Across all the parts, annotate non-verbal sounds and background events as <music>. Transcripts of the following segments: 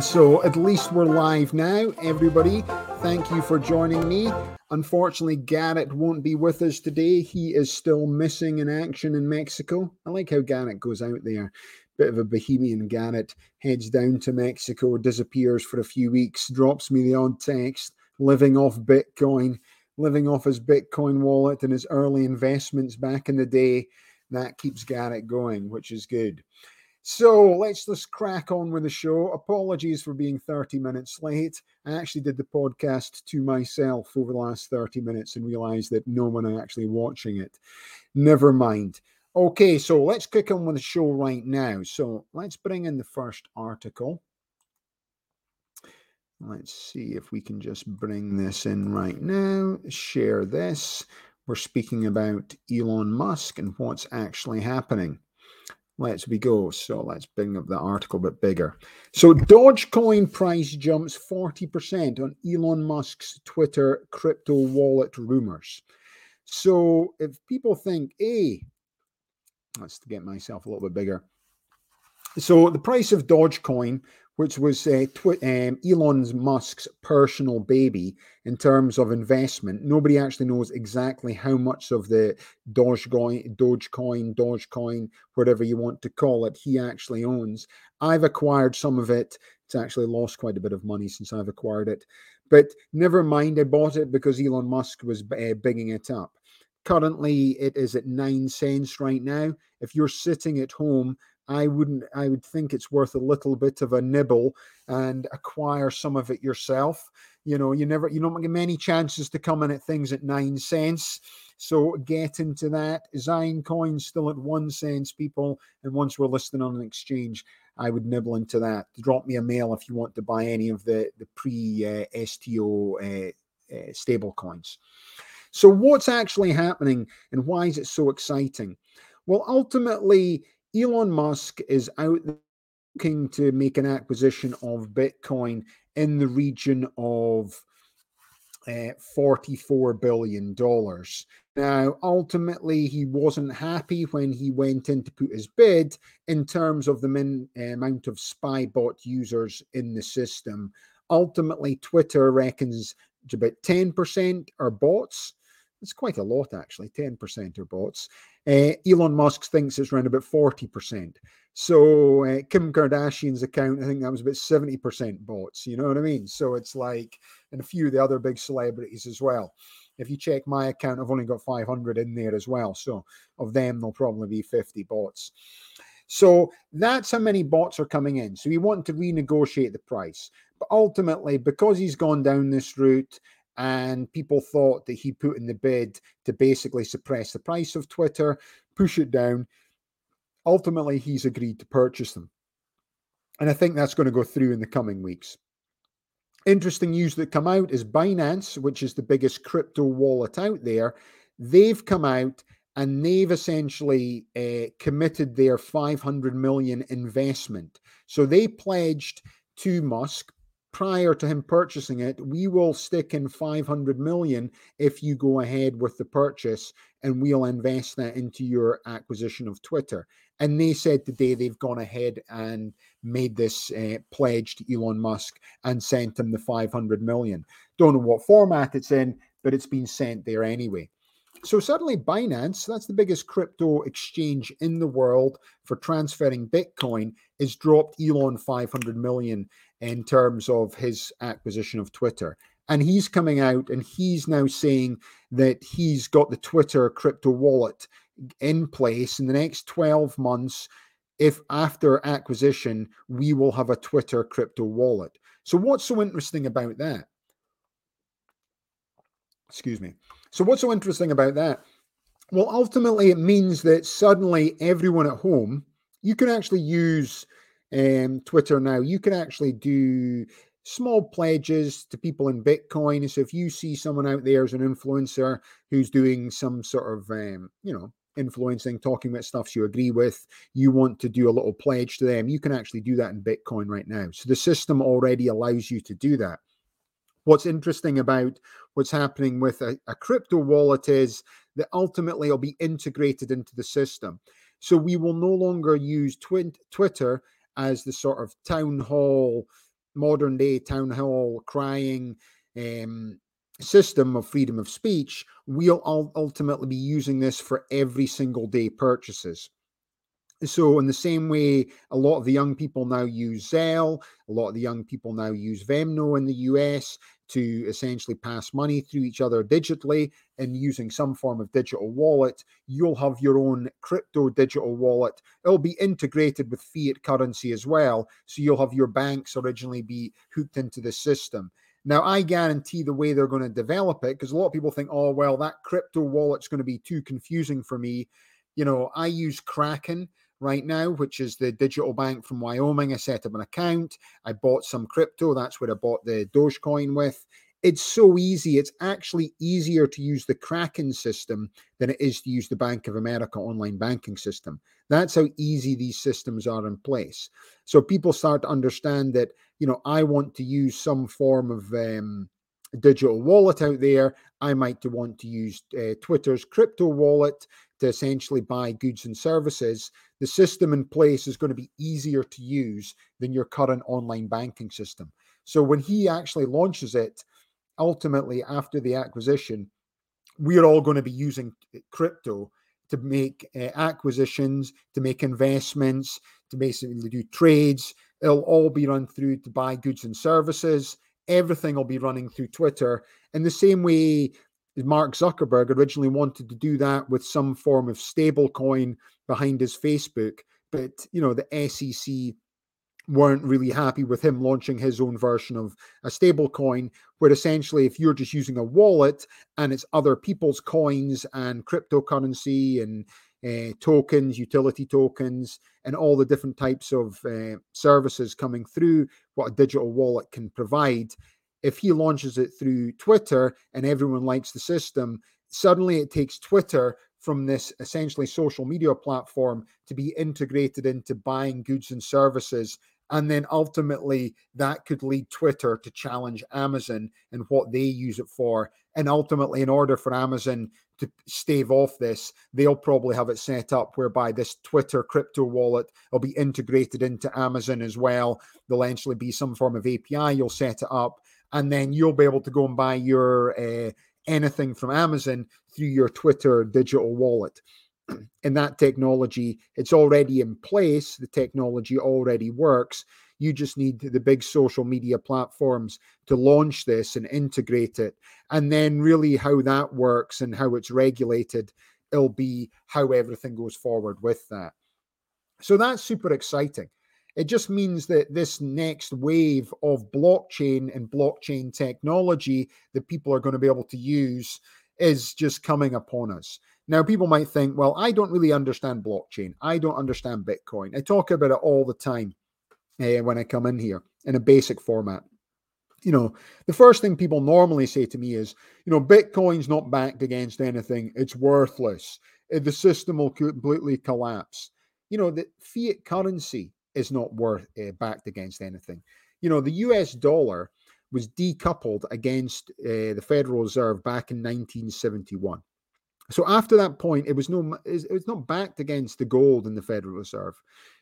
So at least we're live now, everybody. Thank you for joining me. Unfortunately, Garrett won't be with us today. He is still missing in action in Mexico. I like how Garrett goes out there. Bit of a bohemian Garrett heads down to Mexico, disappears for a few weeks, drops me the odd text, living off Bitcoin, living off his Bitcoin wallet and his early investments back in the day. That keeps Garrett going, which is good. So let's just crack on with the show. Apologies for being 30 minutes late. I actually did the podcast to myself over the last 30 minutes and realized that no one is actually watching it. Never mind. Okay, so let's kick on with the show right now. So let's bring in the first article. Let's see if we can just bring this in right now. Share this. We're speaking about Elon Musk and what's actually happening. Let's we go. So let's bring up the article a bit bigger. So Dogecoin price jumps 40% on Elon Musk's Twitter crypto wallet rumors. So if people think, hey, let's get myself a little bit bigger. So the price of Dogecoin which was uh, um, Elon Musk's personal baby in terms of investment. Nobody actually knows exactly how much of the Dogecoin, Dogecoin, Dogecoin, whatever you want to call it, he actually owns. I've acquired some of it. It's actually lost quite a bit of money since I've acquired it. But never mind, I bought it because Elon Musk was uh, bigging it up. Currently, it is at nine cents right now. If you're sitting at home I wouldn't. I would think it's worth a little bit of a nibble and acquire some of it yourself. You know, you never, you don't get many chances to come in at things at nine cents. So get into that. Zion coin still at one cents, people. And once we're listed on an exchange, I would nibble into that. Drop me a mail if you want to buy any of the the pre uh, STO uh, uh, stable coins. So what's actually happening and why is it so exciting? Well, ultimately, Elon Musk is out looking to make an acquisition of Bitcoin in the region of uh, $44 billion. Now, ultimately, he wasn't happy when he went in to put his bid in terms of the min, uh, amount of spy bot users in the system. Ultimately, Twitter reckons about 10% are bots. It's quite a lot, actually. 10% are bots. Uh, Elon Musk thinks it's around about 40%. So uh, Kim Kardashian's account, I think that was about 70% bots. You know what I mean? So it's like, and a few of the other big celebrities as well. If you check my account, I've only got 500 in there as well. So of them, there'll probably be 50 bots. So that's how many bots are coming in. So we want to renegotiate the price. But ultimately, because he's gone down this route and people thought that he put in the bid to basically suppress the price of Twitter, push it down. Ultimately, he's agreed to purchase them. And I think that's going to go through in the coming weeks. Interesting news that come out is Binance, which is the biggest crypto wallet out there. They've come out and they've essentially uh, committed their 500 million investment. So they pledged to Musk prior to him purchasing it, we will stick in 500 million if you go ahead with the purchase and we'll invest that into your acquisition of Twitter. And they said today they've gone ahead and made this uh, pledge to Elon Musk and sent him the 500 million. Don't know what format it's in, but it's been sent there anyway. So suddenly Binance, that's the biggest crypto exchange in the world for transferring Bitcoin, has dropped Elon 500 million in terms of his acquisition of Twitter. And he's coming out and he's now saying that he's got the Twitter crypto wallet in place in the next 12 months. If after acquisition, we will have a Twitter crypto wallet. So, what's so interesting about that? Excuse me. So, what's so interesting about that? Well, ultimately, it means that suddenly everyone at home, you can actually use um, Twitter now, you can actually do small pledges to people in Bitcoin. So if you see someone out there as an influencer who's doing some sort of, um, you know, influencing, talking about stuff you agree with, you want to do a little pledge to them, you can actually do that in Bitcoin right now. So the system already allows you to do that. What's interesting about what's happening with a, a crypto wallet is that ultimately it'll be integrated into the system. So we will no longer use twin, Twitter as the sort of town hall, modern day town hall crying um, system of freedom of speech. We'll ultimately be using this for every single day purchases. So, in the same way, a lot of the young people now use Zelle, a lot of the young people now use Venmo in the US to essentially pass money through each other digitally and using some form of digital wallet. You'll have your own crypto digital wallet. It'll be integrated with fiat currency as well. So, you'll have your banks originally be hooked into the system. Now, I guarantee the way they're going to develop it, because a lot of people think, oh, well, that crypto wallet's going to be too confusing for me. You know, I use Kraken right now, which is the digital bank from Wyoming. I set up an account. I bought some crypto. That's what I bought the Dogecoin with. It's so easy. It's actually easier to use the Kraken system than it is to use the Bank of America online banking system. That's how easy these systems are in place. So people start to understand that, you know, I want to use some form of um, digital wallet out there. I might want to use uh, Twitter's crypto wallet to essentially buy goods and services, the system in place is going to be easier to use than your current online banking system. So when he actually launches it, ultimately after the acquisition, we're all going to be using crypto to make uh, acquisitions, to make investments, to basically do trades. It'll all be run through to buy goods and services. Everything will be running through Twitter. In the same way Mark Zuckerberg originally wanted to do that with some form of stable coin behind his Facebook, but you know the SEC weren't really happy with him launching his own version of a stable coin where essentially if you're just using a wallet and it's other people's coins and cryptocurrency and uh, tokens utility tokens and all the different types of uh, services coming through what a digital wallet can provide if he launches it through Twitter and everyone likes the system, suddenly it takes Twitter from this essentially social media platform to be integrated into buying goods and services. And then ultimately, that could lead Twitter to challenge Amazon and what they use it for. And ultimately, in order for Amazon to stave off this, they'll probably have it set up whereby this Twitter crypto wallet will be integrated into Amazon as well. There'll eventually be some form of API. You'll set it up, and then you'll be able to go and buy your uh, anything from Amazon through your Twitter digital wallet. <clears throat> And that technology, it's already in place. The technology already works. You just need the big social media platforms to launch this and integrate it. And then, really, how that works and how it's regulated, it'll be how everything goes forward with that. So that's super exciting. It just means that this next wave of blockchain and blockchain technology that people are going to be able to use is just coming upon us. Now, people might think, well, I don't really understand blockchain. I don't understand Bitcoin. I talk about it all the time uh, when I come in here in a basic format. You know, the first thing people normally say to me is, you know, Bitcoin's not backed against anything. It's worthless. Eh, the system will completely collapse. You know, the fiat currency is not worth uh, backed against anything. You know, the US dollar was decoupled against uh, the Federal Reserve back in 1971. So after that point, it was no, it was not backed against the gold in the Federal Reserve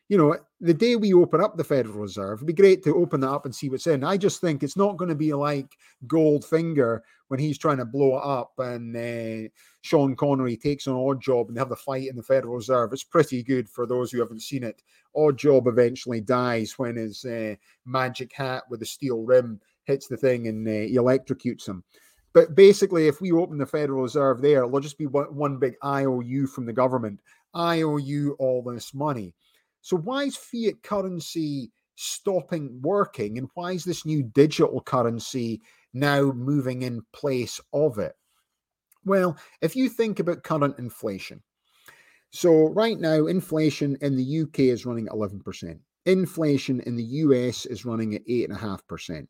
you know, the day we open up the Federal Reserve, it'd be great to open that up and see what's in. I just think it's not going to be like Goldfinger when he's trying to blow it up and uh, Sean Connery takes an odd job and they have the fight in the Federal Reserve. It's pretty good for those who haven't seen it. Oddjob eventually dies when his uh, magic hat with the steel rim hits the thing and uh, electrocutes him. But basically, if we open the Federal Reserve there, it'll just be one big IOU from the government. I owe you all this money. So why is fiat currency stopping working and why is this new digital currency now moving in place of it? Well, if you think about current inflation, so right now, inflation in the UK is running 11%. Inflation in the US is running at 8.5%.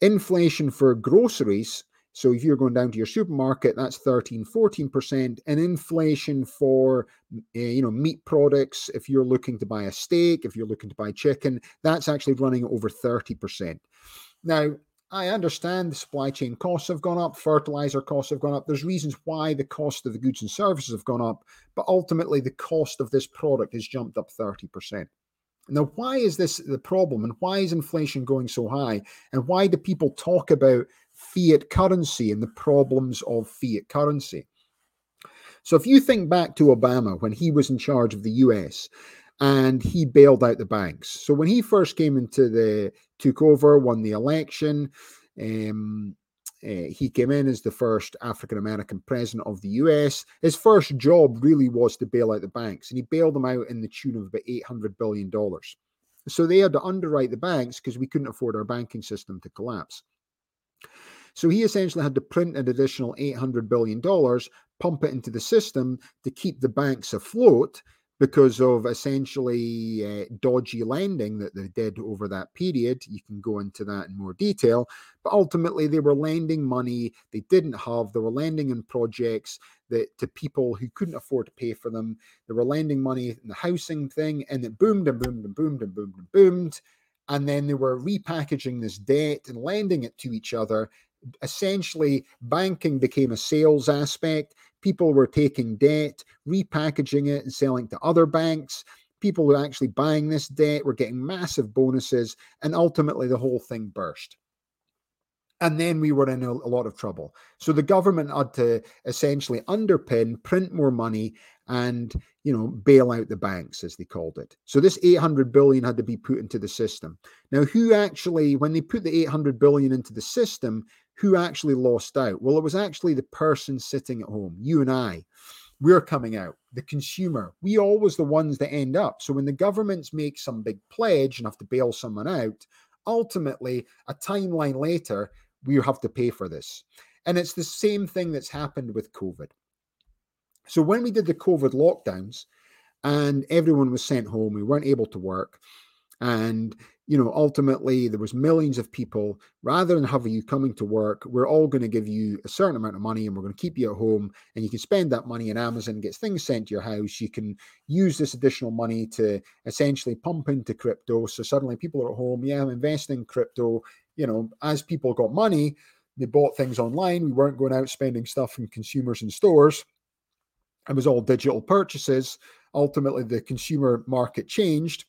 Inflation for groceries so if you're going down to your supermarket, that's 13, 14%. And inflation for, uh, you know, meat products, if you're looking to buy a steak, if you're looking to buy chicken, that's actually running over 30%. Now, I understand the supply chain costs have gone up, fertilizer costs have gone up. There's reasons why the cost of the goods and services have gone up, but ultimately the cost of this product has jumped up 30%. Now, why is this the problem and why is inflation going so high? And why do people talk about fiat currency and the problems of fiat currency? So, if you think back to Obama when he was in charge of the US, and he bailed out the banks. So when he first came into the took over, won the election, um, uh, he came in as the first African American president of the US. His first job really was to bail out the banks, and he bailed them out in the tune of about $800 billion. So they had to underwrite the banks because we couldn't afford our banking system to collapse. So he essentially had to print an additional $800 billion, pump it into the system to keep the banks afloat because of essentially uh, dodgy lending that they did over that period. You can go into that in more detail. But ultimately, they were lending money they didn't have. They were lending in projects that to people who couldn't afford to pay for them. They were lending money in the housing thing, and it boomed and boomed and boomed and boomed and boomed. And then they were repackaging this debt and lending it to each other. Essentially, banking became a sales aspect People were taking debt, repackaging it, and selling to other banks. People were actually buying this debt were getting massive bonuses, and ultimately the whole thing burst. And then we were in a, a lot of trouble. So the government had to essentially underpin, print more money, and you know bail out the banks as they called it so this 800 billion had to be put into the system now who actually when they put the 800 billion into the system who actually lost out? Well, it was actually the person sitting at home, you and I. We're coming out, the consumer. We always the ones that end up. So when the governments make some big pledge and have to bail someone out, ultimately, a timeline later, we have to pay for this. And it's the same thing that's happened with COVID. So when we did the COVID lockdowns and everyone was sent home, we weren't able to work. And you know, ultimately there was millions of people. Rather than having you coming to work, we're all going to give you a certain amount of money and we're going to keep you at home. And you can spend that money in Amazon, gets things sent to your house. You can use this additional money to essentially pump into crypto. So suddenly people are at home. Yeah, I'm investing in crypto. You know, as people got money, they bought things online. We weren't going out spending stuff from consumers in stores. It was all digital purchases. Ultimately, the consumer market changed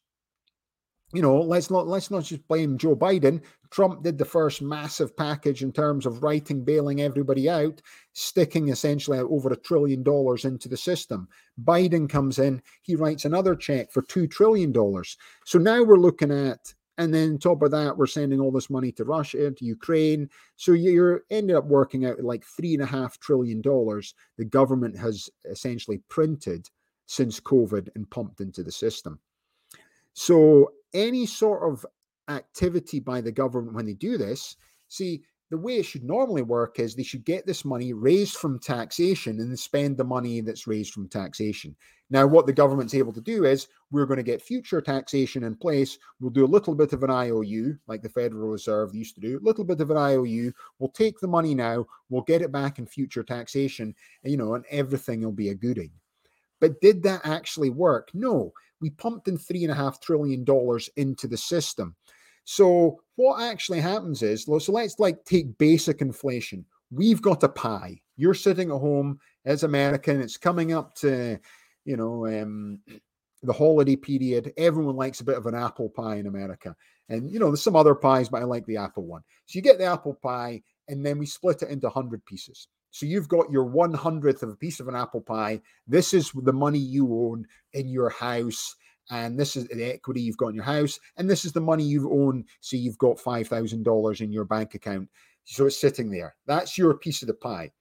you know, let's not let's not just blame Joe Biden. Trump did the first massive package in terms of writing, bailing everybody out, sticking essentially over a trillion dollars into the system. Biden comes in, he writes another check for two trillion dollars. So now we're looking at, and then top of that, we're sending all this money to Russia, to Ukraine. So you're ended up working out like three and a half trillion dollars the government has essentially printed since COVID and pumped into the system. So any sort of activity by the government when they do this, see, the way it should normally work is they should get this money raised from taxation and spend the money that's raised from taxation. Now, what the government's able to do is we're going to get future taxation in place. We'll do a little bit of an IOU, like the Federal Reserve used to do, a little bit of an IOU. We'll take the money now, we'll get it back in future taxation, you know, and everything will be a gooding. But did that actually work? No we pumped in three and a half trillion dollars into the system. So what actually happens is, so let's like take basic inflation. We've got a pie. You're sitting at home as American. It's coming up to, you know, um, <clears throat> the holiday period. Everyone likes a bit of an apple pie in America. And, you know, there's some other pies, but I like the apple one. So you get the apple pie, and then we split it into 100 pieces. So you've got your one hundredth of a piece of an apple pie. This is the money you own in your house. And this is the equity you've got in your house. And this is the money you own. So you've got $5,000 in your bank account. So it's sitting there. That's your piece of the pie.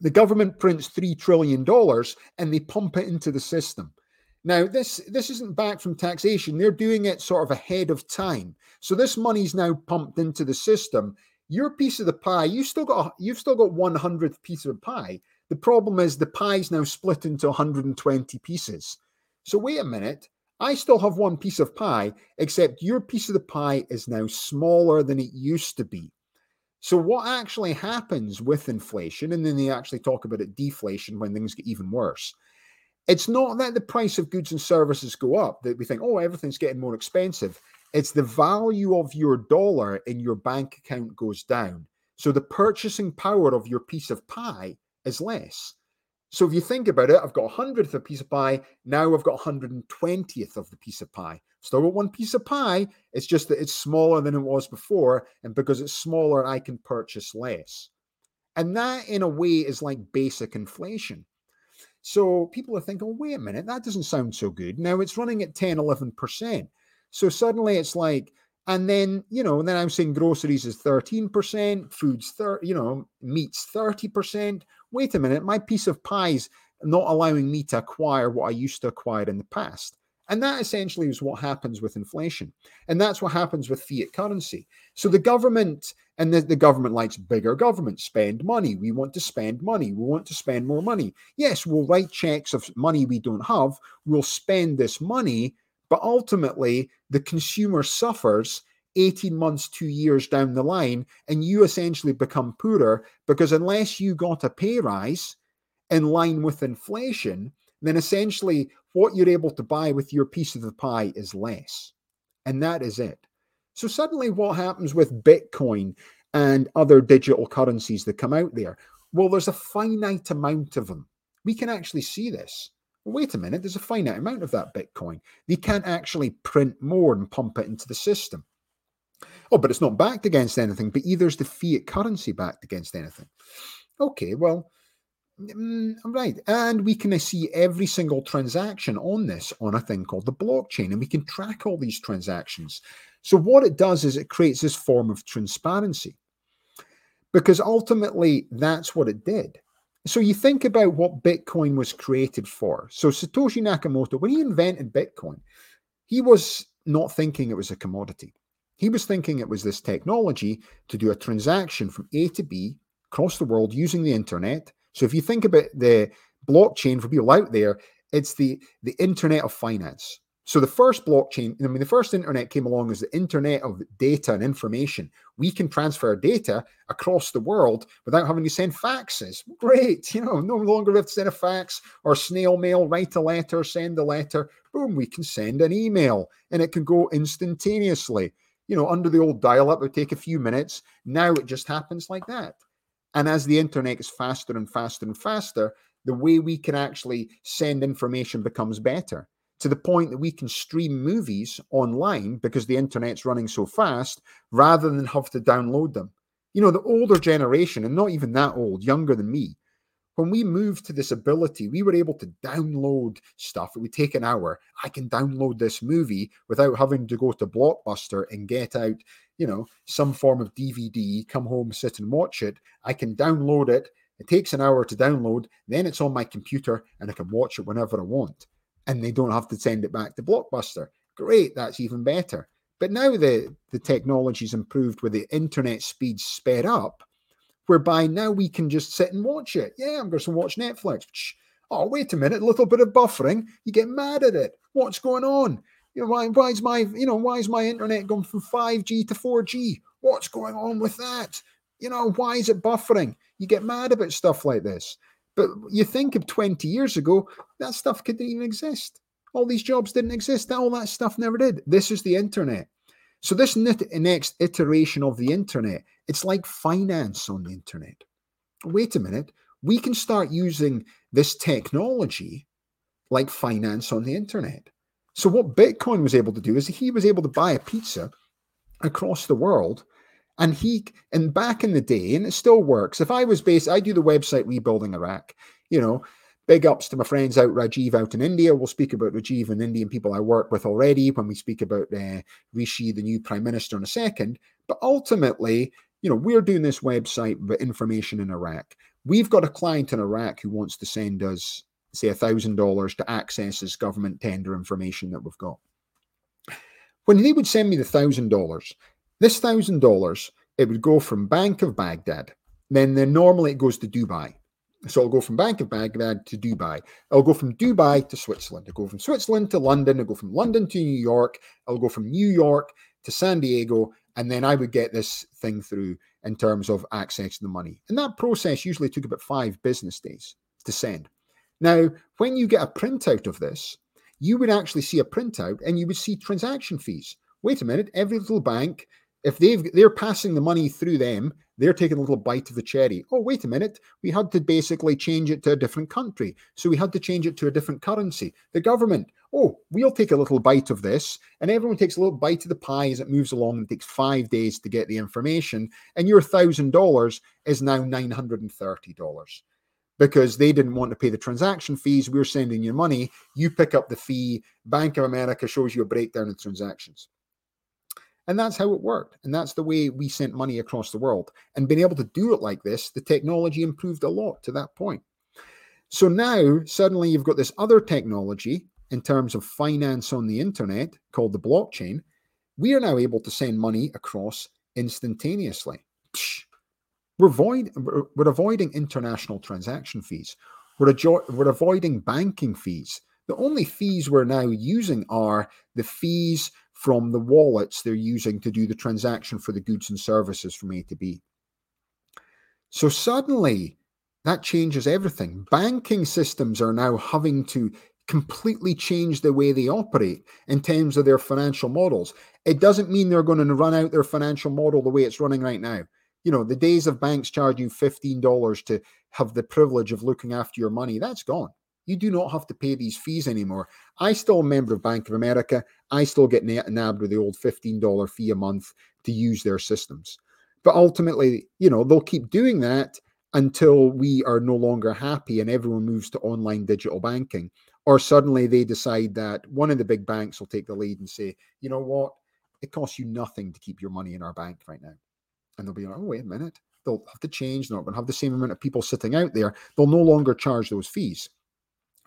The government prints $3 trillion and they pump it into the system. Now, this this isn't back from taxation. They're doing it sort of ahead of time. So this money's now pumped into the system your piece of the pie, you still got you've still got one hundredth piece of pie. The problem is the pie's now split into 120 pieces. So wait a minute, I still have one piece of pie, except your piece of the pie is now smaller than it used to be. So what actually happens with inflation, and then they actually talk about it deflation when things get even worse. It's not that the price of goods and services go up that we think, oh, everything's getting more expensive. it's the value of your dollar in your bank account goes down. So the purchasing power of your piece of pie is less. So if you think about it, I've got a hundredth of a piece of pie. Now I've got a 120th of the piece of pie. Still got one piece of pie. It's just that it's smaller than it was before. And because it's smaller, I can purchase less. And that, in a way, is like basic inflation. So people are thinking, oh, wait a minute, that doesn't sound so good. Now it's running at 10, 11%. So suddenly it's like, and then, you know, and then I'm saying groceries is 13%, foods, 30, you know, meats 30%. Wait a minute, my piece of pie's not allowing me to acquire what I used to acquire in the past. And that essentially is what happens with inflation. And that's what happens with fiat currency. So the government and the, the, government likes bigger government, spend money. We want to spend money. We want to spend more money. Yes, we'll write checks of money we don't have. We'll spend this money, but ultimately the consumer suffers 18 months, two years down the line, and you essentially become poorer because unless you got a pay rise in line with inflation, then essentially what you're able to buy with your piece of the pie is less. And that is it. So suddenly, what happens with Bitcoin and other digital currencies that come out there? Well, there's a finite amount of them. We can actually see this. Wait a minute, there's a finite amount of that Bitcoin. They can't actually print more and pump it into the system. Oh, but it's not backed against anything, but either is the fiat currency backed against anything. Okay, well, Mm, right. And we can see every single transaction on this on a thing called the blockchain, and we can track all these transactions. So, what it does is it creates this form of transparency because ultimately that's what it did. So, you think about what Bitcoin was created for. So, Satoshi Nakamoto, when he invented Bitcoin, he was not thinking it was a commodity. He was thinking it was this technology to do a transaction from A to B across the world using the internet so if you think about the blockchain for people out there, it's the the internet of finance. So the first blockchain, I mean, the first internet came along as the internet of data and information. We can transfer data across the world without having to send faxes. Great, you know, no longer have to send a fax or snail mail, write a letter, send a letter. Boom, we can send an email, and it can go instantaneously. You know, under the old dial-up, it would take a few minutes. Now it just happens like that. And as the internet is faster and faster and faster, the way we can actually send information becomes better to the point that we can stream movies online because the internet's running so fast rather than have to download them. You know, the older generation, and not even that old, younger than me, when we moved to this ability, we were able to download stuff. It would take an hour. I can download this movie without having to go to Blockbuster and get out you know, some form of DVD, come home, sit and watch it. I can download it. It takes an hour to download. Then it's on my computer and I can watch it whenever I want. And they don't have to send it back to Blockbuster. Great, that's even better. But now the, the technology's improved with the internet speeds sped up, whereby now we can just sit and watch it. Yeah, I'm going to watch Netflix. Oh, wait a minute, a little bit of buffering. You get mad at it. What's going on? You know, why, why is my, you know, why is my internet going from 5G to 4G? What's going on with that? You know, why is it buffering? You get mad about stuff like this. But you think of 20 years ago, that stuff couldn't even exist. All these jobs didn't exist. All that stuff never did. This is the internet. So this next iteration of the internet, it's like finance on the internet. Wait a minute. We can start using this technology like finance on the internet. So what Bitcoin was able to do is he was able to buy a pizza across the world. And he and back in the day, and it still works. If I was based, I do the website rebuilding Iraq, you know, big ups to my friends out Rajiv out in India. We'll speak about Rajiv and Indian people I work with already when we speak about uh, Rishi, the new prime minister, in a second. But ultimately, you know, we're doing this website with information in Iraq. We've got a client in Iraq who wants to send us say $1,000 to access this government tender information that we've got. When they would send me the $1,000, this $1,000, it would go from Bank of Baghdad. Then, then normally it goes to Dubai. So it'll go from Bank of Baghdad to Dubai. I'll go from Dubai to Switzerland. I'll go from Switzerland to London. I'll go from London to New York. I'll go from New York to San Diego. And then I would get this thing through in terms of accessing the money. And that process usually took about five business days to send. Now, when you get a printout of this, you would actually see a printout and you would see transaction fees. wait a minute, every little bank, if they've they're passing the money through them, they're taking a little bite of the cherry. Oh, wait a minute, we had to basically change it to a different country. So we had to change it to a different currency. The government, oh, we'll take a little bite of this, and everyone takes a little bite of the pie as it moves along and takes five days to get the information, and your thousand dollars is now nine hundred and thirty dollars because they didn't want to pay the transaction fees. We're sending you money. You pick up the fee. Bank of America shows you a breakdown of transactions. And that's how it worked. And that's the way we sent money across the world. And being able to do it like this, the technology improved a lot to that point. So now suddenly you've got this other technology in terms of finance on the internet called the blockchain. We are now able to send money across instantaneously. Psh, we're, void, we're avoiding international transaction fees. We're, adjo- we're avoiding banking fees. The only fees we're now using are the fees from the wallets they're using to do the transaction for the goods and services from A to B. So suddenly that changes everything. Banking systems are now having to completely change the way they operate in terms of their financial models. It doesn't mean they're going to run out their financial model the way it's running right now you know, the days of banks charging $15 to have the privilege of looking after your money, that's gone. You do not have to pay these fees anymore. I still a member of Bank of America. I still get nabbed with the old $15 fee a month to use their systems. But ultimately, you know, they'll keep doing that until we are no longer happy and everyone moves to online digital banking. Or suddenly they decide that one of the big banks will take the lead and say, you know what, it costs you nothing to keep your money in our bank right now and they'll be like, oh, wait a minute. They'll have to change. They're not going to have the same amount of people sitting out there. They'll no longer charge those fees.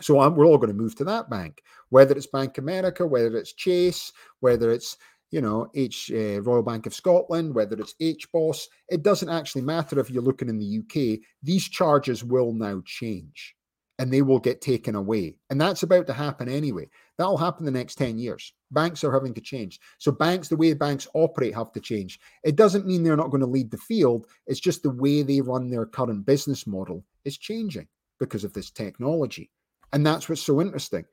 So um, we're all going to move to that bank, whether it's Bank America, whether it's Chase, whether it's you know H uh, Royal Bank of Scotland, whether it's HBOS. It doesn't actually matter if you're looking in the UK. These charges will now change, and they will get taken away, and that's about to happen anyway. That'll happen the next ten years. Banks are having to change. So banks, the way banks operate, have to change. It doesn't mean they're not going to lead the field. It's just the way they run their current business model is changing because of this technology. And that's what's so interesting.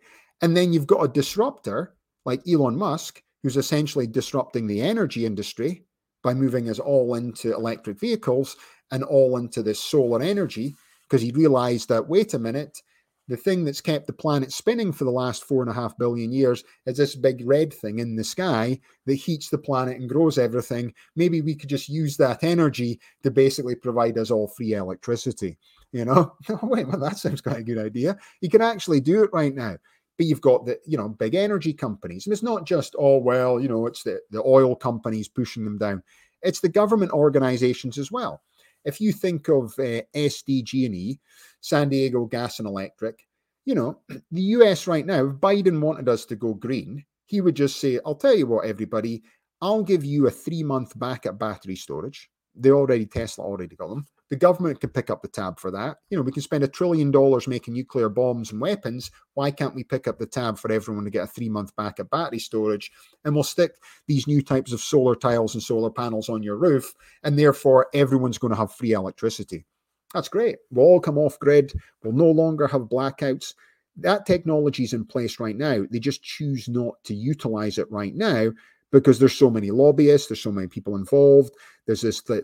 And then you've got a disruptor like Elon Musk, who's essentially disrupting the energy industry by moving us all into electric vehicles and all into this solar energy because he realized that, wait a minute, the thing that's kept the planet spinning for the last four and a half billion years is this big red thing in the sky that heats the planet and grows everything. Maybe we could just use that energy to basically provide us all free electricity. You know, <laughs> oh, wait, well, that sounds quite a good idea. You can actually do it right now. But you've got the, you know, big energy companies. And it's not just, oh, well, you know, it's the, the oil companies pushing them down. It's the government organizations as well. If you think of uh, SDG&E, San Diego Gas and Electric. You know, <clears throat> the US right now, if Biden wanted us to go green, he would just say, I'll tell you what, everybody, I'll give you a three month backup battery storage. They already, Tesla already got them. The government can pick up the tab for that. You know, we can spend a trillion dollars making nuclear bombs and weapons. Why can't we pick up the tab for everyone to get a three month backup battery storage? And we'll stick these new types of solar tiles and solar panels on your roof. And therefore, everyone's going to have free electricity. That's great. We'll all come off grid. We'll no longer have blackouts. That technology is in place right now. They just choose not to utilize it right now because there's so many lobbyists, there's so many people involved. There's this uh,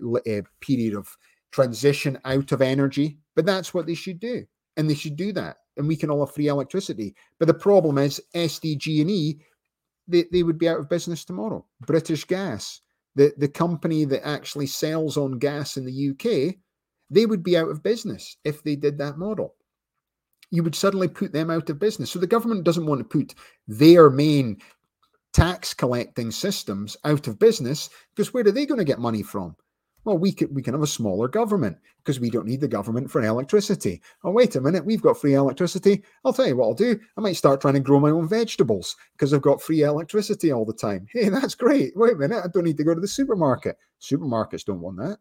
period of transition out of energy, but that's what they should do, and they should do that, and we can all have free electricity. But the problem is SDG&E, they, they would be out of business tomorrow. British Gas, the the company that actually sells on gas in the UK, they would be out of business if they did that model. You would suddenly put them out of business. So the government doesn't want to put their main tax collecting systems out of business because where are they going to get money from? Well, we can we can have a smaller government because we don't need the government for electricity. Oh, wait a minute, we've got free electricity. I'll tell you what I'll do. I might start trying to grow my own vegetables because I've got free electricity all the time. Hey, that's great. Wait a minute, I don't need to go to the supermarket. Supermarkets don't want that.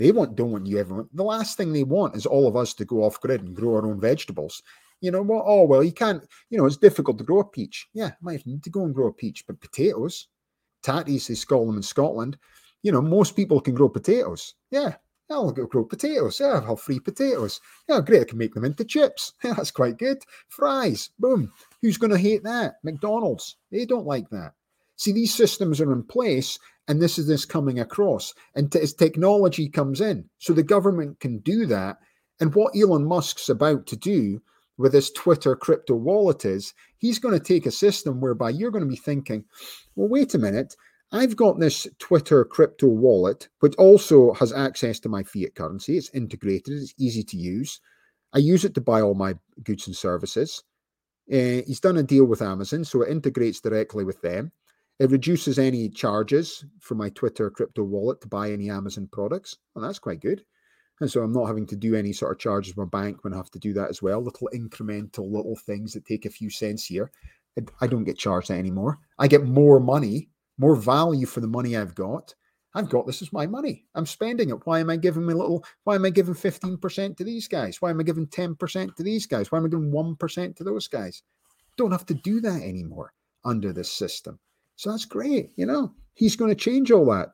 They want don't want you everyone. The last thing they want is all of us to go off grid and grow our own vegetables. You know what? Oh well, you can't. You know it's difficult to grow a peach. Yeah, I might need to go and grow a peach, but potatoes, tatties, they call them in Scotland. You know, most people can grow potatoes. Yeah, I'll grow potatoes. Yeah, I'll have free potatoes. Yeah, great. I can make them into chips. <laughs> Yeah, that's quite good. Fries. Boom. Who's going to hate that? McDonald's. They don't like that. See, these systems are in place, and this is this coming across. And t- as technology comes in, so the government can do that. And what Elon Musk's about to do with this Twitter crypto wallet is he's going to take a system whereby you're going to be thinking, well, wait a minute, I've got this Twitter crypto wallet, which also has access to my fiat currency. It's integrated, it's easy to use. I use it to buy all my goods and services. Uh, he's done a deal with Amazon, so it integrates directly with them. It reduces any charges for my Twitter crypto wallet to buy any Amazon products. Well, that's quite good. And so I'm not having to do any sort of charges with my bank when I have to do that as well. Little incremental little things that take a few cents here. I don't get charged anymore. I get more money, more value for the money I've got. I've got this is my money. I'm spending it. Why am I giving me little? Why am I giving 15% to these guys? Why am I giving 10% to these guys? Why am I giving 1% to those guys? Don't have to do that anymore under this system. So that's great. You know, he's going to change all that.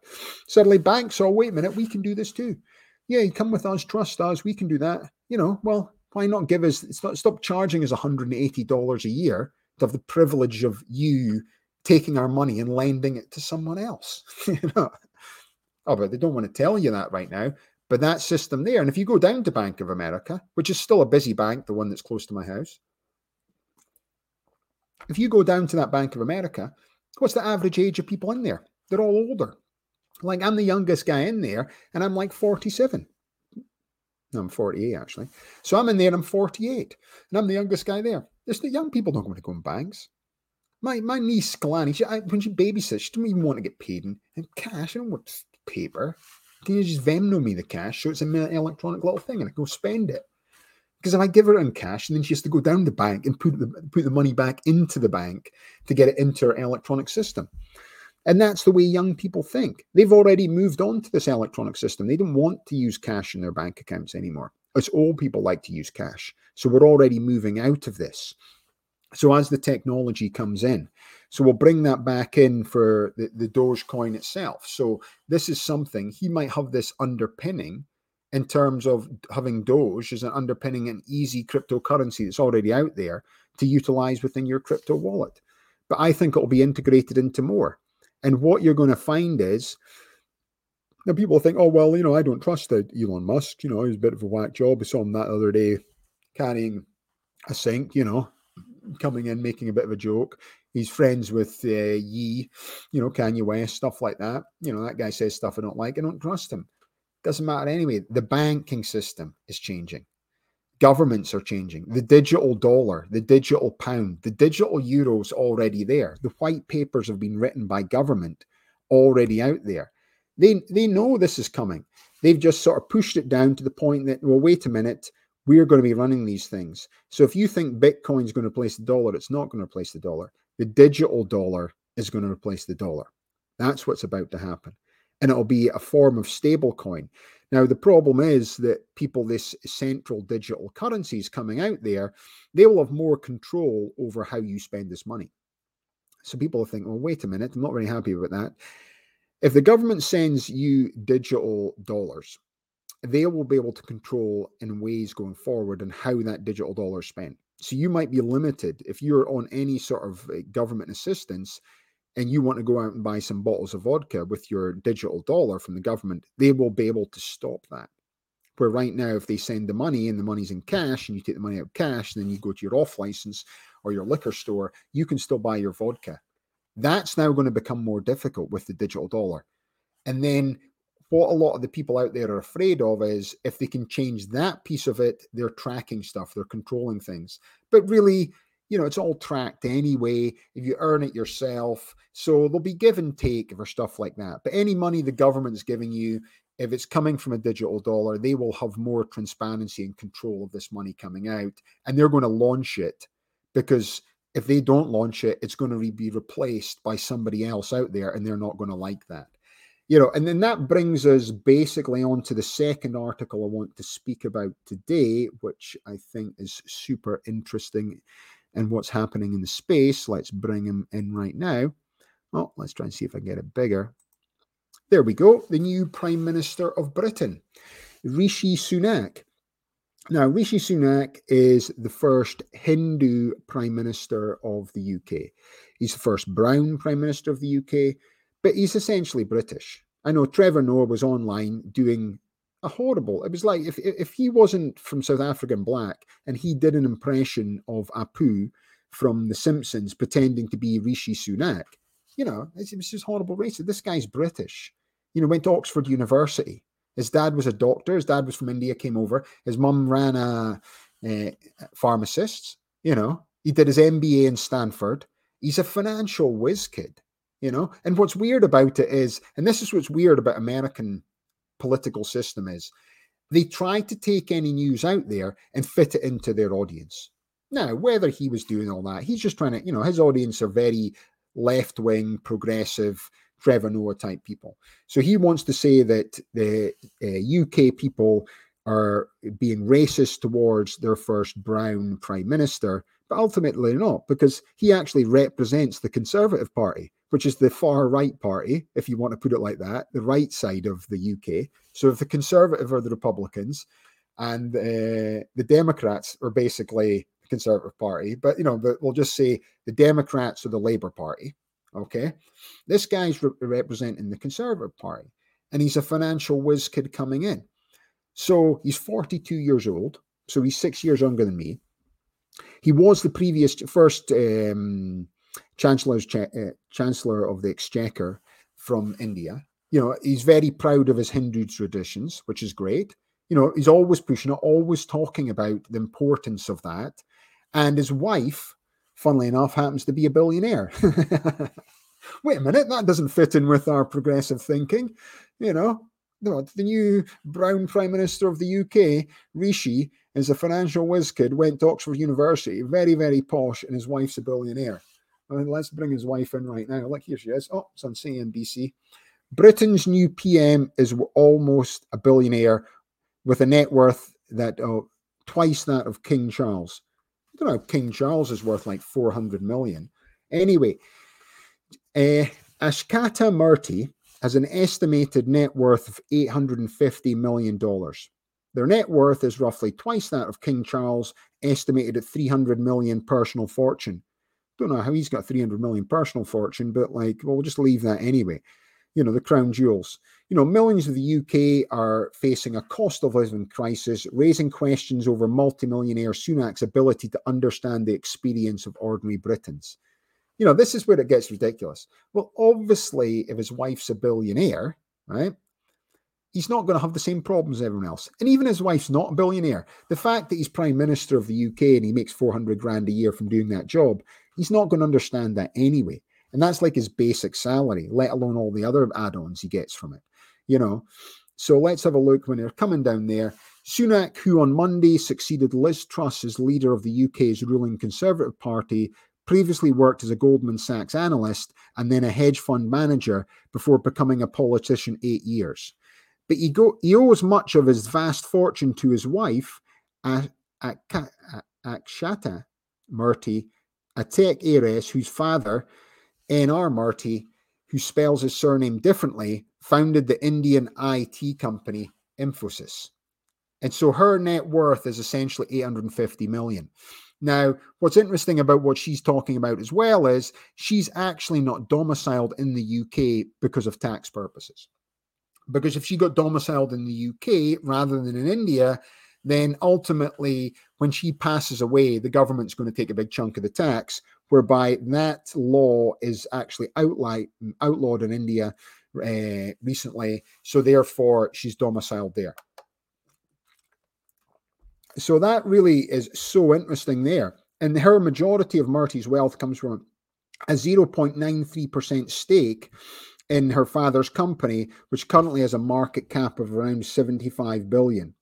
Suddenly banks, oh, wait a minute, we can do this too yeah, come with us, trust us, we can do that. You know, well, why not give us stop, stop charging us $180 a year to have the privilege of you taking our money and lending it to someone else? <laughs> you know. Oh, but they don't want to tell you that right now. But that system there, and if you go down to Bank of America, which is still a busy bank, the one that's close to my house, if you go down to that Bank of America, what's the average age of people in there? They're all older. Like I'm the youngest guy in there, and I'm like 47. No, I'm 48 actually. So I'm in there, I'm 48, and I'm the youngest guy there. There's the young people don't want to go in banks. My my niece Glanny, she, I, when she babysits, she doesn't even want to get paid in, in cash. I don't want paper. Can you just Venmo me the cash so it's an electronic little thing and I go spend it? Because if I give her in cash, and then she has to go down the bank and put the put the money back into the bank to get it into her electronic system. And that's the way young people think. They've already moved on to this electronic system. They don't want to use cash in their bank accounts anymore. It's old people like to use cash. So we're already moving out of this. So as the technology comes in, so we'll bring that back in for the, the Dogecoin itself. So this is something he might have this underpinning in terms of having Doge as an underpinning an easy cryptocurrency that's already out there to utilize within your crypto wallet. But I think it'll be integrated into more. And what you're going to find is, now people think, oh, well, you know, I don't trust Elon Musk. You know, he's a bit of a whack job. I saw him that other day carrying a sink, you know, coming in, making a bit of a joke. He's friends with uh, Ye, you know, Kanye West, stuff like that. You know, that guy says stuff I don't like. I don't trust him. Doesn't matter anyway. The banking system is changing. Governments are changing. The digital dollar, the digital pound, the digital euro is already there. The white papers have been written by government already out there. They they know this is coming. They've just sort of pushed it down to the point that, well, wait a minute, we're going to be running these things. So if you think Bitcoin is going to replace the dollar, it's not going to replace the dollar. The digital dollar is going to replace the dollar. That's what's about to happen. And it'll be a form of stable coin. Now, the problem is that people, this central digital currencies coming out there, they will have more control over how you spend this money. So people think, well, wait a minute, I'm not very happy about that. If the government sends you digital dollars, they will be able to control in ways going forward and how that digital dollar is spent. So you might be limited if you're on any sort of uh, government assistance and you want to go out and buy some bottles of vodka with your digital dollar from the government, they will be able to stop that. Where right now, if they send the money and the money's in cash and you take the money out of cash, and then you go to your off license or your liquor store, you can still buy your vodka. That's now going to become more difficult with the digital dollar. And then what a lot of the people out there are afraid of is if they can change that piece of it, they're tracking stuff, they're controlling things. But really, you know, it's all tracked anyway. If you earn it yourself, so there'll be give and take for stuff like that. But any money the government's giving you, if it's coming from a digital dollar, they will have more transparency and control of this money coming out, and they're going to launch it because if they don't launch it, it's going to be replaced by somebody else out there, and they're not going to like that. You know, and then that brings us basically on to the second article I want to speak about today, which I think is super interesting and what's happening in the space. Let's bring him in right now. Well, let's try and see if I can get it bigger. There we go. The new Prime Minister of Britain, Rishi Sunak. Now, Rishi Sunak is the first Hindu Prime Minister of the UK. He's the first brown Prime Minister of the UK, but he's essentially British. I know Trevor Noah was online doing a horrible. It was like if if he wasn't from South African black and he did an impression of Apu from The Simpsons pretending to be Rishi Sunak, you know, it was just horrible racist. This guy's British. You know, went to Oxford University. His dad was a doctor. His dad was from India, came over. His mum ran a, a pharmacist. You know, he did his MBA in Stanford. He's a financial whiz kid. You know, and what's weird about it is, and this is what's weird about American political system is, they try to take any news out there and fit it into their audience. Now, whether he was doing all that, he's just trying to, you know, his audience are very left wing, progressive, Trevor Noah type people. So he wants to say that the uh, UK people are being racist towards their first brown prime minister, but ultimately not, because he actually represents the Conservative Party, which is the far right party, if you want to put it like that, the right side of the UK. So if the Conservative are the Republicans and uh, the Democrats are basically the Conservative Party, but you know, we'll just say the Democrats are the Labour Party. Okay, this guy's re- representing the Conservative Party, and he's a financial whiz kid coming in. So he's 42 years old, so he's six years younger than me. He was the previous first um, chancellor's cha- uh, chancellor of the Exchequer from India. You know, he's very proud of his Hindu traditions, which is great. You know, he's always pushing it, always talking about the importance of that. And his wife funnily enough, happens to be a billionaire. <laughs> Wait a minute, that doesn't fit in with our progressive thinking. You know, the new brown prime minister of the UK, Rishi, is a financial whiz kid, went to Oxford University, very, very posh, and his wife's a billionaire. Let's bring his wife in right now. Look, here she is. Oh, it's on CNBC. Britain's new PM is almost a billionaire with a net worth that oh, twice that of King Charles. I don't know. King Charles is worth like 400 million. Anyway, uh, Akshata Murty has an estimated net worth of $850 million. Their net worth is roughly twice that of King Charles, estimated at 300 million personal fortune. Don't know how he's got 300 million personal fortune, but like, well, we'll just leave that anyway you know, the crown jewels. You know, millions of the UK are facing a cost of living crisis, raising questions over multimillionaire Sunak's ability to understand the experience of ordinary Britons. You know, this is where it gets ridiculous. Well, obviously, if his wife's a billionaire, right, he's not going to have the same problems as everyone else. And even his wife's not a billionaire. The fact that he's prime minister of the UK and he makes 400 grand a year from doing that job, he's not going to understand that anyway. And that's like his basic salary, let alone all the other add ons he gets from it, you know. So let's have a look when they're coming down there. Sunak, who on Monday succeeded Liz Truss as leader of the UK's ruling Conservative Party, previously worked as a Goldman Sachs analyst and then a hedge fund manager before becoming a politician eight years. But he, go, he owes much of his vast fortune to his wife, Akshata Murty, a tech heiress whose father N.R. Murthy, who spells his surname differently, founded the Indian IT company Infosys. And so her net worth is essentially 850 million. Now, what's interesting about what she's talking about as well is she's actually not domiciled in the UK because of tax purposes. Because if she got domiciled in the UK rather than in India, then ultimately, when she passes away, the government's going to take a big chunk of the tax, whereby that law is actually outlawed, outlawed in India uh, recently. So therefore, she's domiciled there. So that really is so interesting there. And her majority of Murty's wealth comes from a 0.93% stake in her father's company, which currently has a market cap of around 75 billion.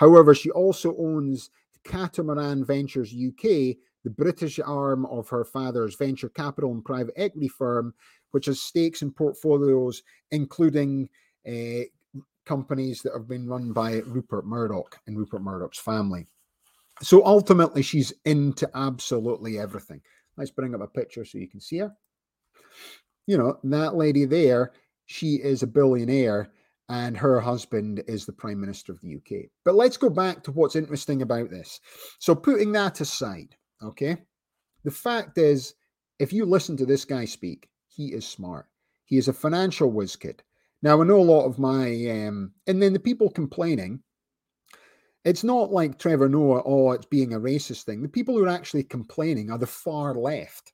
However, she also owns Catamaran Ventures UK, the British arm of her father's venture capital and private equity firm, which has stakes in portfolios including uh, companies that have been run by Rupert Murdoch and Rupert Murdoch's family. So ultimately, she's into absolutely everything. Let's bring up a picture so you can see her. You know, that lady there, she is a billionaire and her husband is the Prime Minister of the UK. But let's go back to what's interesting about this. So, putting that aside, okay, the fact is, if you listen to this guy speak, he is smart. He is a financial whiz kid. Now, I know a lot of my, um, and then the people complaining, it's not like Trevor Noah, oh, it's being a racist thing. The people who are actually complaining are the far left.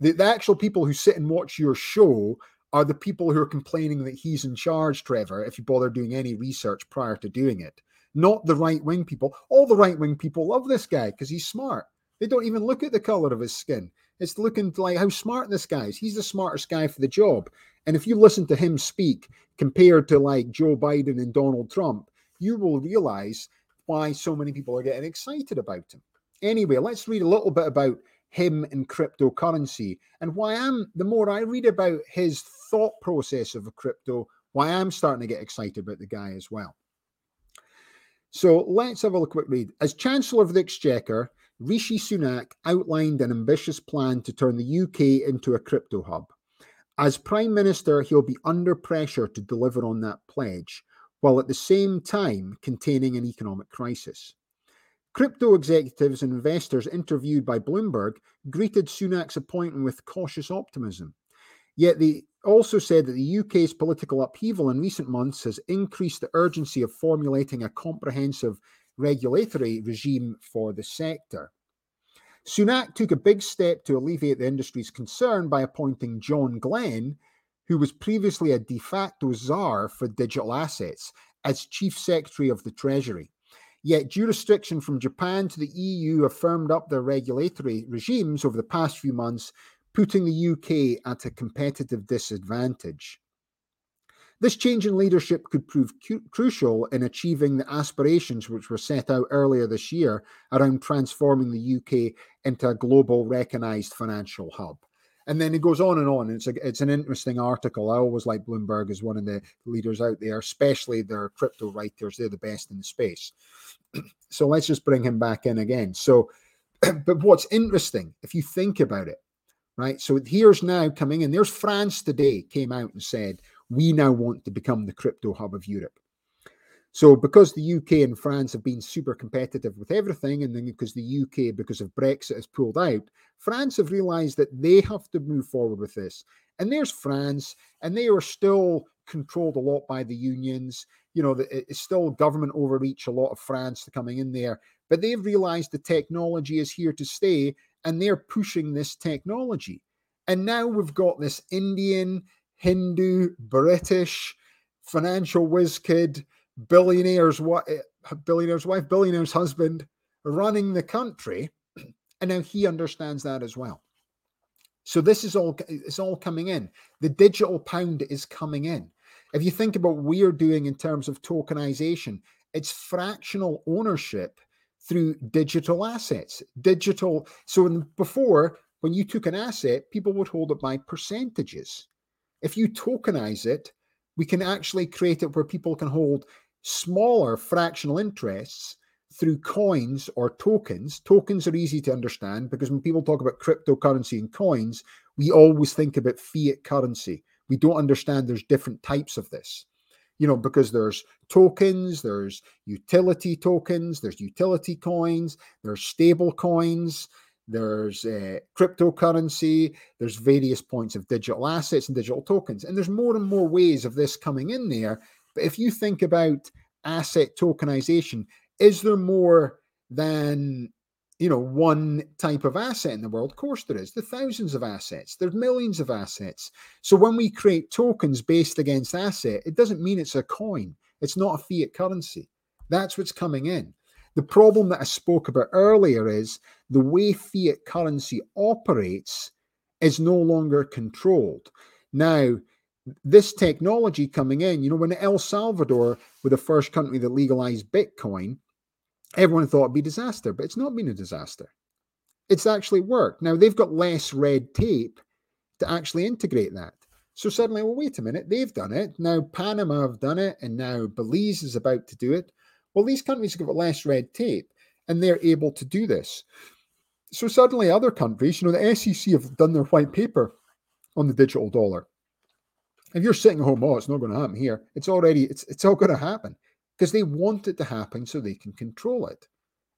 The, the actual people who sit and watch your show are the people who are complaining that he's in charge, Trevor, if you bother doing any research prior to doing it. Not the right wing people. All the right wing people love this guy because he's smart. They don't even look at the color of his skin. It's looking like how smart this guy is. He's the smartest guy for the job. And if you listen to him speak compared to like Joe Biden and Donald Trump, you will realize why so many people are getting excited about him. Anyway, let's read a little bit about him and cryptocurrency and why I'm the more I read about his thought process of crypto, why I'm starting to get excited about the guy as well. So let's have a quick read. As Chancellor of the Exchequer, Rishi Sunak outlined an ambitious plan to turn the UK into a crypto hub. As Prime Minister, he'll be under pressure to deliver on that pledge, while at the same time containing an economic crisis. Crypto executives and investors interviewed by Bloomberg greeted Sunak's appointment with cautious optimism. Yet they also said that the UK's political upheaval in recent months has increased the urgency of formulating a comprehensive regulatory regime for the sector. Sunak took a big step to alleviate the industry's concern by appointing John Glen, who was previously a de facto czar for digital assets, as Chief Secretary of the Treasury. Yet, jurisdiction from Japan to the EU have firmed up their regulatory regimes over the past few months, putting the UK at a competitive disadvantage. This change in leadership could prove cu- crucial in achieving the aspirations which were set out earlier this year around transforming the UK into a global recognized financial hub. And then it goes on and on. It's a, it's an interesting article. I always like Bloomberg as one of the leaders out there, especially their crypto writers. They're the best in the space. <clears throat> so let's just bring him back in again. So, <clears throat> but what's interesting, if you think about it, right? So here's now coming in. There's France today came out and said, we now want to become the crypto hub of Europe. So, because the UK and France have been super competitive with everything, and then because the UK, because of Brexit, has pulled out, France have realized that they have to move forward with this. And there's France, and they are still controlled a lot by the unions. You know, it's still government overreach, a lot of France coming in there, but they've realized the technology is here to stay, and they're pushing this technology. And now we've got this Indian, Hindu, British, financial whiz kid billionaire's wife, eh, billionaire's wife, billionaire's husband running the country, and now he understands that as well. So this is all it's all coming in. The digital pound is coming in. If you think about what we're doing in terms of tokenization, it's fractional ownership through digital assets. Digital. So in, before, when you took an asset, people would hold it by percentages. If you tokenize it, we can actually create it where people can hold smaller fractional interests through coins or tokens. Tokens are easy to understand because when people talk about cryptocurrency and coins, we always think about fiat currency. We don't understand there's different types of this. You know, because there's tokens, there's utility tokens, there's utility coins, there's stable coins, there's uh, cryptocurrency, there's various points of digital assets and digital tokens. And there's more and more ways of this coming in there but if you think about asset tokenization, is there more than you know one type of asset in the world? Of course there is. There are thousands of assets. There's millions of assets. So when we create tokens based against asset, it doesn't mean it's a coin. It's not a fiat currency. That's what's coming in. The problem that I spoke about earlier is the way fiat currency operates is no longer controlled. Now, this technology coming in, you know, when El Salvador were the first country that legalized Bitcoin, everyone thought it'd be disaster, but it's not been a disaster. It's actually worked. Now they've got less red tape to actually integrate that. So suddenly, well, wait a minute, they've done it. Now Panama have done it, and now Belize is about to do it. Well, these countries have got less red tape, and they're able to do this. So suddenly, other countries, you know, the SEC have done their white paper on the digital dollar If you're sitting home, oh, it's not going to happen here. It's already, it's it's all going to happen because they want it to happen so they can control it.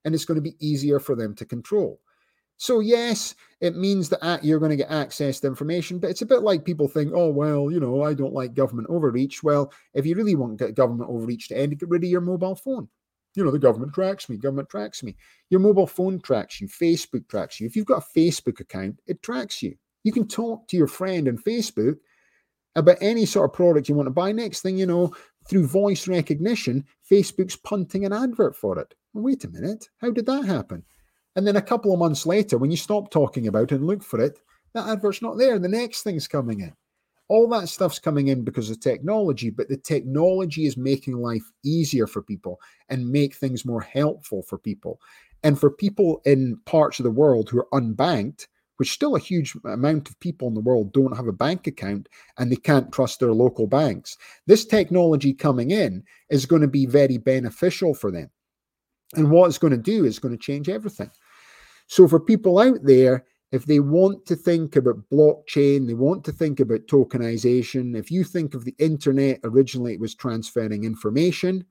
And it's going to be easier for them to control. So, yes, it means that ah, you're going to get access to information, but it's a bit like people think, oh, well, you know, I don't like government overreach. Well, if you really want government overreach to end, get rid of your mobile phone. You know, the government tracks me, government tracks me. Your mobile phone tracks you, Facebook tracks you. If you've got a Facebook account, it tracks you. You can talk to your friend on Facebook about any sort of product you want to buy. Next thing you know, through voice recognition, Facebook's punting an advert for it. Wait a minute, how did that happen? And then a couple of months later, when you stop talking about it and look for it, that advert's not there. The next thing's coming in. All that stuff's coming in because of technology, but the technology is making life easier for people and make things more helpful for people. And for people in parts of the world who are unbanked, which still a huge amount of people in the world don't have a bank account and they can't trust their local banks. This technology coming in is going to be very beneficial for them. And what it's going to do is going to change everything. So for people out there, if they want to think about blockchain, they want to think about tokenization, if you think of the internet, originally it was transferring information.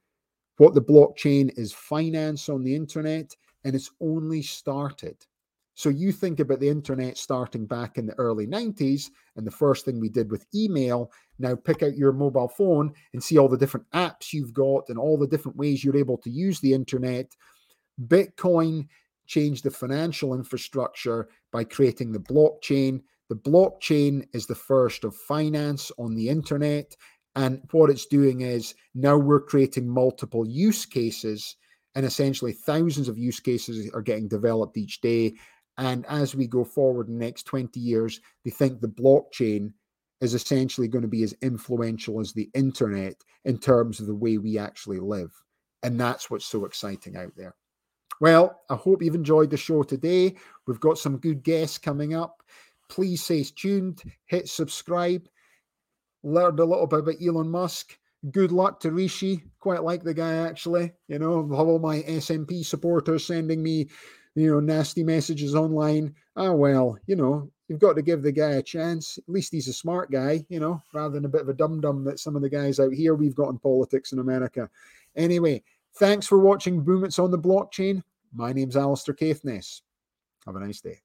What the blockchain is finance on the internet, and it's only started. So you think about the internet starting back in the early 90s, and the first thing we did with email. Now pick out your mobile phone and see all the different apps you've got and all the different ways you're able to use the internet. Bitcoin changed the financial infrastructure by creating the blockchain. The blockchain is the first of finance on the internet. And what it's doing is now we're creating multiple use cases, and essentially thousands of use cases are getting developed each day. And as we go forward in the next 20 years, they think the blockchain is essentially going to be as influential as the internet in terms of the way we actually live. And that's what's so exciting out there. Well, I hope you've enjoyed the show today. We've got some good guests coming up. Please stay tuned, hit subscribe, learned a little bit about Elon Musk. Good luck to Rishi. Quite like the guy, actually. You know, all my SNP supporters sending me, you know, nasty messages online. Ah, well, you know, you've got to give the guy a chance. At least he's a smart guy, you know, rather than a bit of a dum dum that some of the guys out here we've got in politics in America. Anyway, Thanks for watching Boom It's on the Blockchain. My name's Alistair Caithness. Have a nice day.